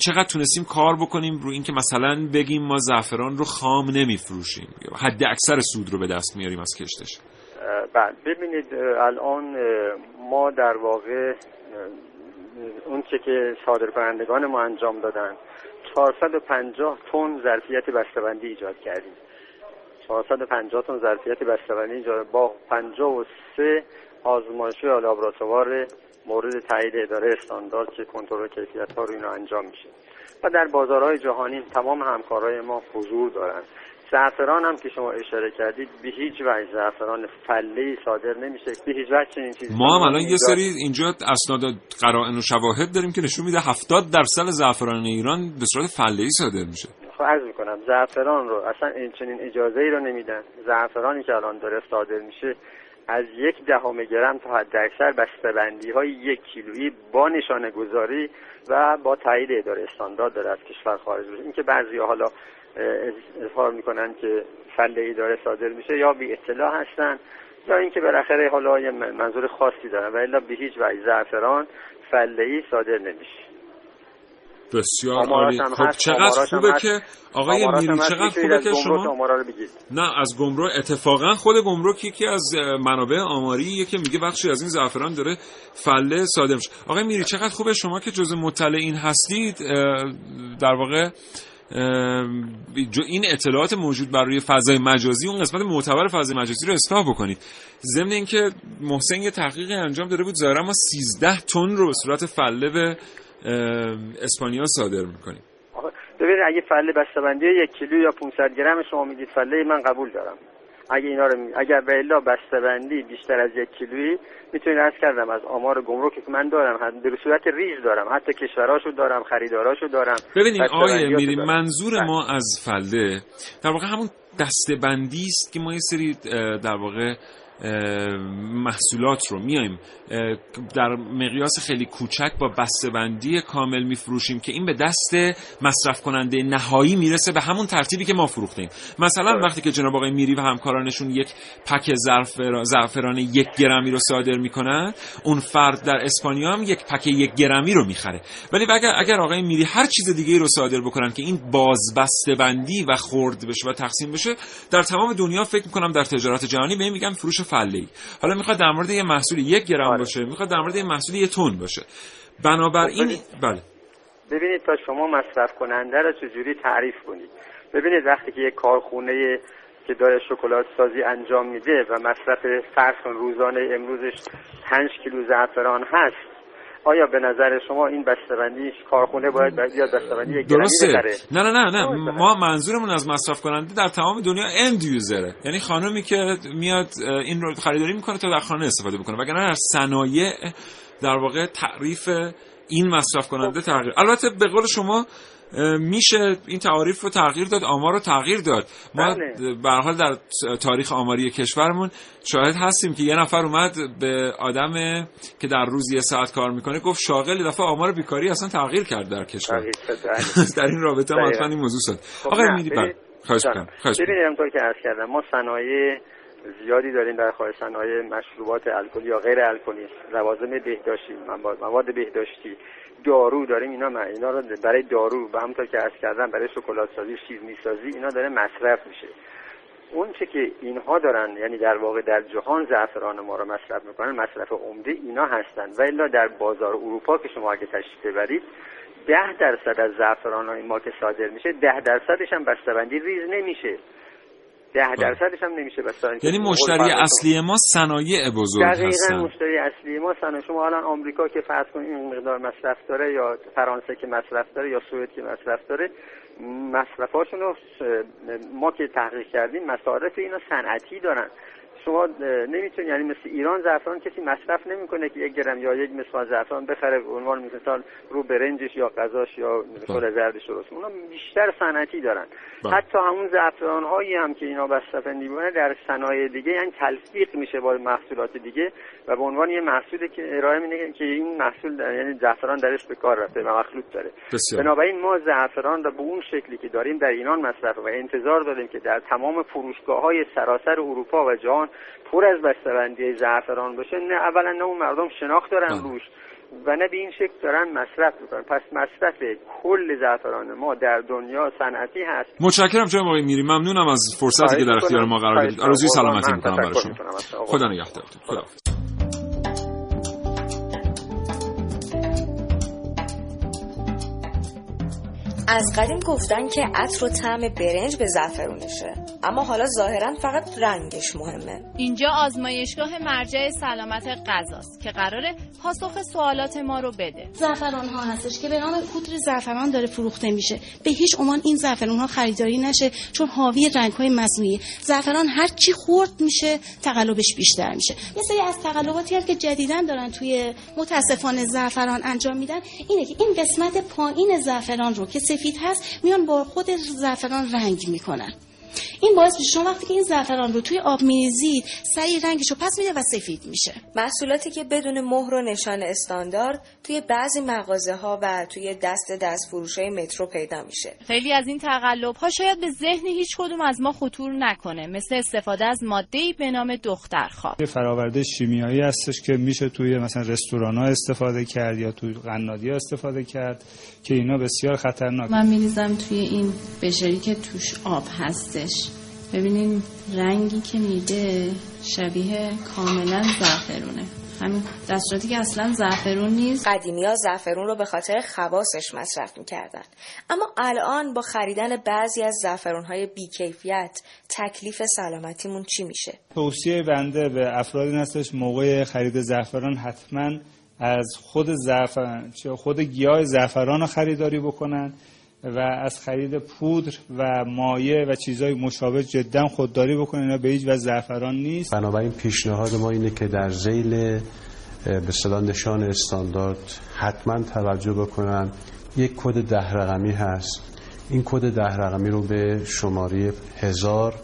چقدر تونستیم کار بکنیم رو اینکه مثلا بگیم ما زعفران رو خام نمیفروشیم؟ حد اکثر سود رو به دست میاریم از کشتش. بله ببینید الان ما در واقع اون چه که صادر کنندگان ما انجام دادن 450 تن ظرفیت بسته‌بندی ایجاد کردیم. 450 تن ظرفیت بسته‌بندی ایجاد با 53 آزمایشی یا لابراتوار مورد تایید اداره استاندارد که کنترل کیفیت ها رو اینا انجام میشه. و در بازارهای جهانی تمام همکارای ما حضور دارند زعفران هم که شما اشاره کردید به هیچ وجه زعفران فله صادر نمیشه به هیچ وجه چنین چیزی ما هم الان یه سری اینجا اسناد قرائن و شواهد داریم که نشون میده 70 درصد زعفران ایران به صورت فله ای صادر میشه. خب عرض می‌کنم زعفران رو اصلا این چنین اجازه ای رو نمیدن. زعفرانی که الان داره صادر میشه از یک دهم گرم تا حد اکثر بسته‌بندی های یک کیلویی با نشانه گذاری و با تایید اداره استاندارد داره از کشور خارج میشه اینکه بعضی حالا اظهار می‌کنن که فله ای داره صادر میشه یا بی اطلاع هستن یا اینکه بالاخره حالا یه منظور خاصی دارن و الا به هیچ وجه زعفران فله ای صادر نمیشه. بسیار عالی. خب چقدر خوبه که آقای میری چقدر خوبه که شما نه از گمرک. اتفاقا خود گمرک یکی از منابع آماری که میگه بخشی از این زعفران داره فله صادر میشه. آقای میری چقدر خوبه شما که جزء مطلع این هستید در واقع این اطلاعات موجود برای فضای مجازی اون قسمت معتبر فضای مجازی رو اصلاح بکنید. ضمن اینکه محسن یه تحقیقی انجام داده بود ظاهرا ما 13 تن رو به صورت فله به اسپانیا صادر می‌کنیم. ببینید اگه فله بسته‌بندی یک کیلو یا 500 گرم شما میگید فله من قبول دارم. اگه اینا رو می... اگر به الا بسته‌بندی بیشتر از یک کیلویی می‌تونید از کردم از آمار گمرک که من دارم به صورت ریز دارم حتی کشوراشو دارم خریداراشو دارم ببینید آقای میری منظور بله. ما از فله در واقع همون دستبندی است که ما یه سری در واقع محصولات رو میایم. در مقیاس خیلی کوچک با بسته‌بندی کامل میفروشیم که این به دست مصرف کننده نهایی می‌رسه به همون ترتیبی که ما فروختیم. مثلا بله. وقتی که جناب آقای میری و همکارانشون یک پک زعفران یک گرمی رو صادر می‌کنن اون فرد در اسپانیا هم یک پک یک گرمی رو می‌خره. ولی اگر اگر آقای میری هر چیز دیگه رو صادر بکنن که این بازبسته بندی و خرد بشه و تقسیم بشه در تمام دنیا فکر می‌کنم در تجارت جهانی به این میگن فروش فله حالا می‌خواد در مورد یه محصول یک گرم آره. باشه می‌خواد در مورد یه محصول یه تن باشه. بنابراین خب بله. ببینید تا شما مصرف کننده رو چجوری تعریف کنید. ببینید وقتی که یه کارخونه که داره شکلات سازی انجام میده و مصرف فرض روزانه امروزش 5 کیلو زعفران هست آیا به نظر شما این بسته‌بندی کارخونه باید بیاد بسته‌بندی یک درسته. نه نه نه نه. ما منظورمون از مصرف کننده در تمام دنیا اند یوزره یعنی خانمی که میاد این رو خریداری می‌کنه تا در خانه استفاده بکنه. وگرنه در صنایع در واقع تعریف این مصرف کننده تغییر. البته به قول شما میشه این تعاریف رو تغییر داد آمار رو تغییر داد ما بله. به هر حال در تاریخ آماری کشورمون شاهد هستیم که یه نفر اومد به آدم که در روز یه ساعت کار می‌کنه گفت شاغل دفعه آمار بیکاری اصلا تغییر کرد در کشور بله. در این رابطه دقیقاً. حتما این موضوع شد خب آقای بله خواهش. می‌کنم خواهش ببینید که عرض کردم ما صنایع زیادی داریم در خارج صنایع مشروبات الکلی یا غیر الکلی. لوازم بهداشتی مواد بهداشتی. دارو داریم اینا من اینا رو برای دارو و همونطور که عرض کردم برای شکلات سازی شیرینی سازی اینا داره مصرف میشه. اون چه که اینها دارن یعنی در واقع در جهان زعفران ما رو مصرف می‌کنن مصرف عمده اینا هستن. و الا در بازار اروپا که شما اگه تشریف ببرید ده درصد از زعفران های ما که صادر میشه ده درصدش هم بسته‌بندی ریز نمیشه. ده درصدش هم نمیشه بسته‌بندی یعنی مشتری اصلی ما صنایع بزرگ دقیقا هستن. مشتری اصلی ما سن شما الان آمریکا که فرض کنید این مقدار مصرف داره یا فرانسه که مصرف داره یا سوئد که مصرف داره مصرفاشون رو ما که تحقیق کردیم مصارف اینا صنعتی دارن. شما نمی‌تونید یعنی مثل ایران زعفران کسی مصرف نمی‌کنه که یک گرم یا یک مسواد زعفران بخره به عنوان مثال رو برنجش یا غذاش یا شل زردش درست. اونا بیشتر صنعتی دارن. بله. حتی همون زعفران هایی هم که اینا بسته‌بندی می‌کنه در صنایع دیگه یعنی تلفیق میشه با محصولات دیگه و به عنوان یه محصولی که ارائه میده که این محصول در- یعنی زعفران درش به کار رفته و مخلوط داره. بسیار. بنابراین ما زعفران را به اون شکلی که داریم در ایران مصرف و انتظار داریم که در تمام فروشگاه های سراسر اروپا و جهان پر از بسته‌بندی زعفران باشه نه اولا نه اون مردم شناخت دارن. روش و نه به این شکل دارن مصرف می‌کنن پس مصرف کل زعفران ما در دنیا صنعتی هست متشکرم جناب آقای میری ممنونم از فرصتی که در اختیار. ما قرار بدید آرزوی. سلامتی می‌کنم شما. خدا نگهدارتون خدا از قدیم گفتن که عطر و طعم برنج به زعفرونشه. اما حالا ظاهرا فقط رنگش مهمه. اینجا آزمایشگاه مرجع سلامت غذاست که قراره پاسخ سوالات ما رو بده. زعفران ها هستش که به نام پودر زعفران داره فروخته میشه. به هیچ عنوان این زعفران ها خریداری نشه چون حاوی رنگ های مصنوعی. زعفران هر چی خورد میشه تقلبش بیشتر میشه. یه سری از تقلباتی هم که جدیدن دارن توی متاسفانه زعفران انجام میدن. اینه که این قسمت پایین زعفران رو که سفید هست میان با خود زعفران رنگ می‌کنن. این باعث میشه شما وقتی که این زعفران رو توی آب میریزید سریع رنگش رو پس میده و سفید میشه. محصولاتی که بدون مهر و نشان استاندارد توی بعضی مغازه ها و توی دست دست فروش های مترو پیدا میشه. خیلی از این تقلب ها شاید به ذهن هیچ کدوم از ما خطور نکنه مثل استفاده از ماده به نام دخترخواب. یه فراورده شیمیایی هستش که میشه توی مثلا رستوران ها استفاده کرد یا توی قنادی ها استفاده کرد که اینا بسیار خطرناک. من میریزم توی این بشری که توش آب هستش. ببینین رنگی که میده شبیه کاملا زعفرونه. همین در صورتی که اصلا زعفرون نیست. قدیمی ها زعفرون رو به خاطر خواصش مصرف می‌کردن. اما الان با خریدن بعضی از زعفرون های بیکیفیت تکلیف سلامتیمون چی میشه؟ توصیه بنده به افرادی هستش موقع خرید زعفران حتما از خود زعفران چه خود گیاه زعفران رو خریداری بکنن. و از خرید پودر و مایع و چیزهای مشابه جدا خودداری بکنن اینا به هیچ وجه زعفران نیست. بنابراین پیشنهاد ما اینه که در زیل به اصطلاح نشان استاندارد حتما توجه بکنن. یک کد ده رقمی هست. این کد ده رقمی رو به شماره هزار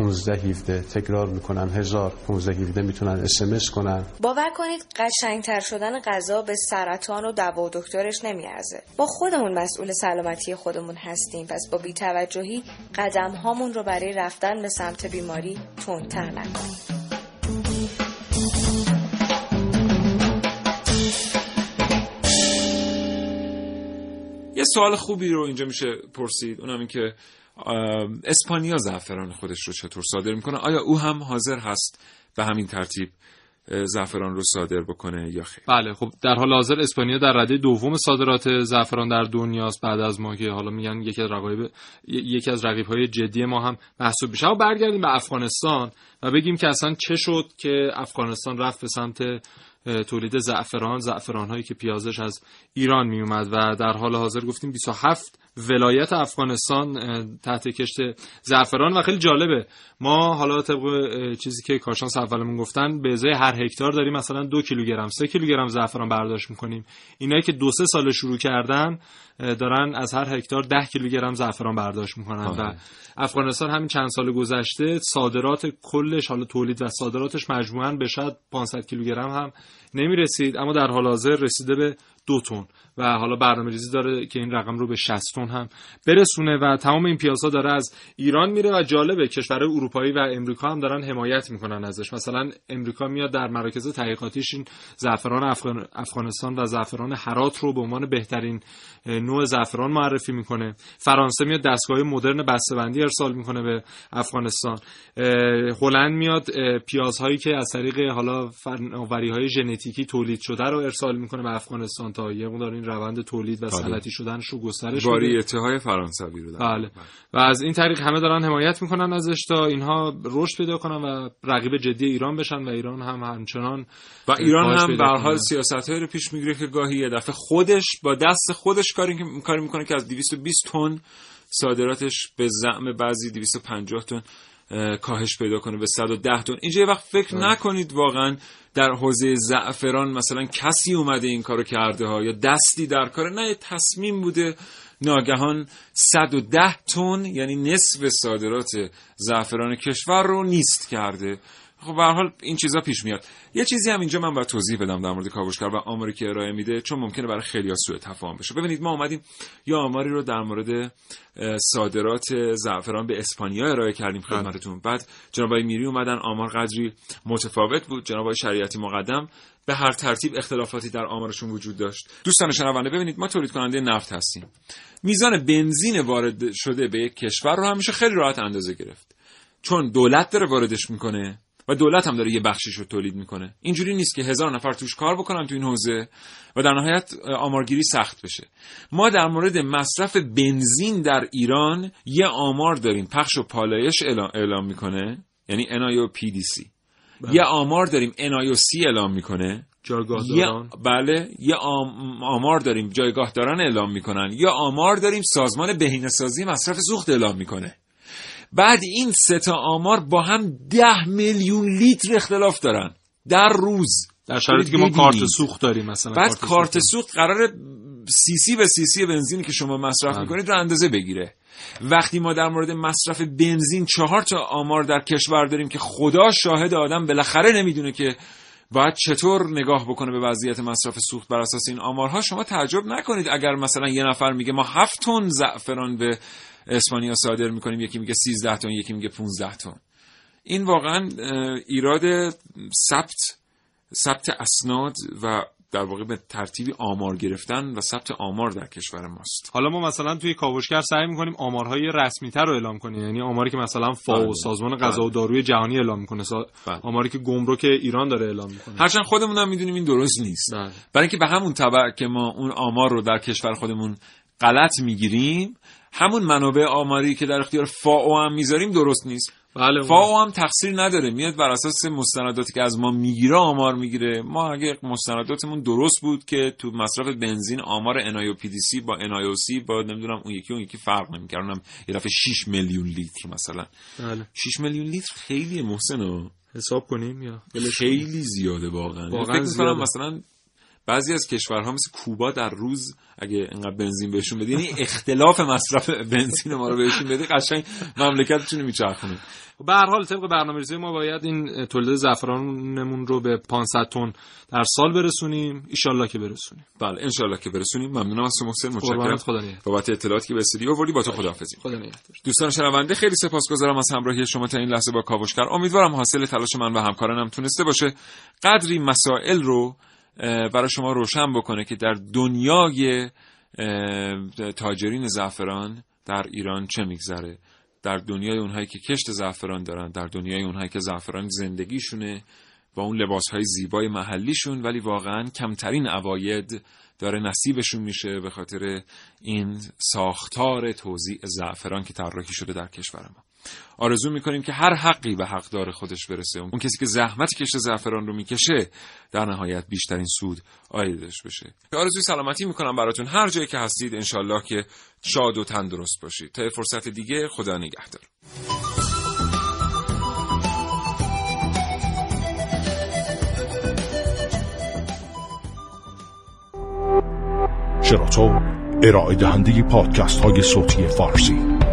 15 17 تکرار می‌کنن 1000 15 17 می‌تونن اسمس کنن. باور کنید قشنگتر شدن غذا به سرطان و دوا و دکترش نمیارزه. با خودمون مسئول سلامتی خودمون هستیم پس با بیتوجهی قدم هامون رو برای رفتن به سمت بیماری تندتر نکنیم. یه سوال خوبی رو اینجا میشه پرسید اونم این که اسپانیا زعفران خودش رو چطور صادر می‌کنه؟ آیا او هم حاضر هست به همین ترتیب زعفران رو صادر بکنه یا خیر؟ بله خب در حال حاضر اسپانیا در رده دوم صادرات زعفران در دنیاست بعد از ما که حالا میگن یکی از رقایب یکی از رقیب‌های جدی ما هم محسوب میشه. اما برگردیم به افغانستان و بگیم که اصلا چه شد که افغانستان رفت به سمت تولید زعفران زعفران هایی که پیازش از ایران می اومد و در حال حاضر گفتیم 27 ولایت افغانستان تحت کشت زعفران و خیلی جالبه. ما حالا طبق چیزی که کارشناس اولمون گفتن به ازای هر هکتار داریم مثلا دو کیلوگرم سه کیلوگرم زعفران برداشت می‌کنیم. اینایی که دو سه سال شروع کردن دارن از هر هکتار ده کیلوگرم زعفران برداشت می‌کنن و افغانستان همین چند سال گذشته صادرات کلش حالا تولید و صادراتش مجموعا به شاید 500 کیلوگرم هم نمی‌رسید اما در حال حاضر رسیده به دو تن. و حالا برنامه ریزی داره که این رقم رو به 60 تن هم برسونه و تمام این پیازها داره از ایران میره و جالبه کشورهای اروپایی و امریکا هم دارن حمایت می‌کنن ازش. مثلا امریکا میاد در مراکز تحقیقاتیش این زعفران افغانستان و زعفران هرات رو به عنوان بهترین نوع زعفران معرفی می‌کنه. فرانسه میاد دستگاه مدرن بسته‌بندی ارسال می‌کنه به افغانستان. هلند میاد پیازهایی که از طریق حالا فناوری های ژنتیکی تولید شده رو ارسال می‌کنه به افغانستان یه مقدار این روند تولید و بله. صنعتی شدنش رو گسترش بده های فرانسوی رو بله. و از این طریق همه دارن حمایت می‌کنن ازش تا اینها رشد پیدا کنن و رقیب جدی ایران بشن و ایران هم همچنان و ایران هم به حال سیاست رو پیش می‌گیره که گاهی یه دفعه خودش با دست خودش کاری کاری می‌کنه که از 220 تن صادراتش به زعم بعضی 250 تن کاهش پیدا کنه به 110 تن اینجا یه وقت فکر آه. نکنید واقعا در حوزه زعفران مثلا کسی اومده این کارو کرده ها یا دستی در کار نه تصمیم بوده ناگهان 110 تن یعنی نصف صادرات زعفران کشور رو نیست کرده. خب به حال این چیزا پیش میاد. یه چیزی هم اینجا من باید توضیح بدم در مورد کاوشگر و آماری که ارائه میده چون ممکنه برای خیلی سوء تفاهم بشه. ببینید ما اومدیم یا آماری رو در مورد صادرات زعفران به اسپانیا ارائه کردیم بله. خدمتتون. بعد جناب میری اومدن آمار قدری متفاوت بود. جناب شریعتی مقدم به هر ترتیب اختلافاتی در آمارشون وجود داشت. دوستان شنونده ببینید ما تولید کننده نفت هستیم. میزان بنزین وارد شده به یک کشور رو همیشه خیلی راحت اندازه گرفت. چون دولت داره واردش می‌کنه. و دولت هم داره یه بخشیش رو تولید می‌کنه. اینجوری نیست که هزار نفر توش کار بکنن تو این حوزه و در نهایت آمارگیری سخت بشه. ما در مورد مصرف بنزین در ایران یه آمار داریم. پخش و پالایش اعلام, می‌کنه. یعنی پی دی سی یه آمار داریم. سی اعلام می‌کنه. جایگاه داران. بله. یه آمار داریم. جایگاه داران اعلام می‌کنن. یا آمار داریم. سازمان بهینه‌سازی مصرف سوخت اعلام می‌کنه. بعد این سه تا آمار با هم ده میلیون لیتر اختلاف دارن. در روز. در شرایطی که ما کارت سوخت داریم مثلا بعد کارت سوخت. قرار سی سی و سی سی بنزینی که شما مصرف بله. می‌کنید رو اندازه بگیره. وقتی ما در مورد مصرف بنزین چهار تا آمار در کشور داریم که خدا شاهد آدم بالاخره نمی‌دونه که باید چطور نگاه بکنه به وضعیت مصرف سوخت بر اساس این آمارها شما تعجب نکنید اگر مثلا یه نفر میگه ما هفت تن زعفران به اسپانیا صادر می‌کنیم یکی میگه 13 تن یکی میگه 15 تن این واقعا ایراد ثبت ثبت اسناد و در واقع به ترتیبی آمار گرفتن و ثبت آمار در کشور ماست حالا ما مثلا توی کاوشگر سعی می‌کنیم آمارهای رسمی تر رو اعلام کنیم یعنی آماری که مثلا فاو بله. سازمان غذا و بله. داروی جهانی اعلام می‌کنه سا... بله. آماری که گمرک ایران داره اعلام می‌کنه هرچند خودمون هم می‌دونیم این درست نیست بله. برای اینکه به همون تبع که ما اون آمار رو در کشور خودمون غلط می‌گیریم همون منابع آماری که در اختیار فاو هم می‌ذاریم درست نیست. بله فاو هم تقصیر نداره. میاد بر اساس مستنداتی که از ما می‌گیره آمار می‌گیره. ما اگه مستنداتمون درست بود که تو مصرف بنزین آمار NIOPDC با NIOC با نمی‌دونم اون یکی اون یکی فرق نمی‌کرد. اونم یه دفعه 6 میلیون لیتر مثلا. بله. 6 میلیون لیتر خیلی محسن. حساب کنیم یا؟ خیلی زیاده واقعا. واقعا مثلا بعضی از کشورها مثل کوبا در روز اگه انقدر بنزین بهشون بدی یعنی اختلاف مصرف بنزین ما رو بهشون بدی قشنگ مملکتتون میچرخونه به هر حال طبق برنامه‌ریزی ما باید این تولید زعفرانمون رو به 500 تن در سال برسونیم. ان که برسونیم. بله ان که برسونیم. ممنونم از محسن. متشکرم. بابت اطلاعاتی که به استودیو آوردی با تو خداحافظی. خدا دوستان شنونده خیلی سپاسگزارم از همراهی شما تا این لحظه با کاوشگر. امیدوارم حاصل تلاش من و همکارانم تونسته باشه. قدری مسائل رو برای شما روشن بکنه که در دنیای تاجرین زعفران در ایران چه میگذره؟ در دنیای اونهایی که کشت زعفران دارن در دنیای اونهایی که زعفران زندگیشونه با اون لباس های زیبای محلیشون ولی واقعا کمترین عواید داره نصیبشون میشه به خاطر این ساختار توزیع زعفران که طراحی شده در کشور ما. آرزو می‌کنیم که هر حقی به حقدار خودش برسه. اون کسی که زحمت کشت زعفران رو می‌کشه در نهایت بیشترین سود آیدش بشه. آرزوی سلامتی می‌کنم براتون. هر جایی که هستید انشالله که شاد و تندرست باشید. تا فرصت دیگه خدا نگهدار. شراطو ارائه دهنده پادکست های صوتی فارسی.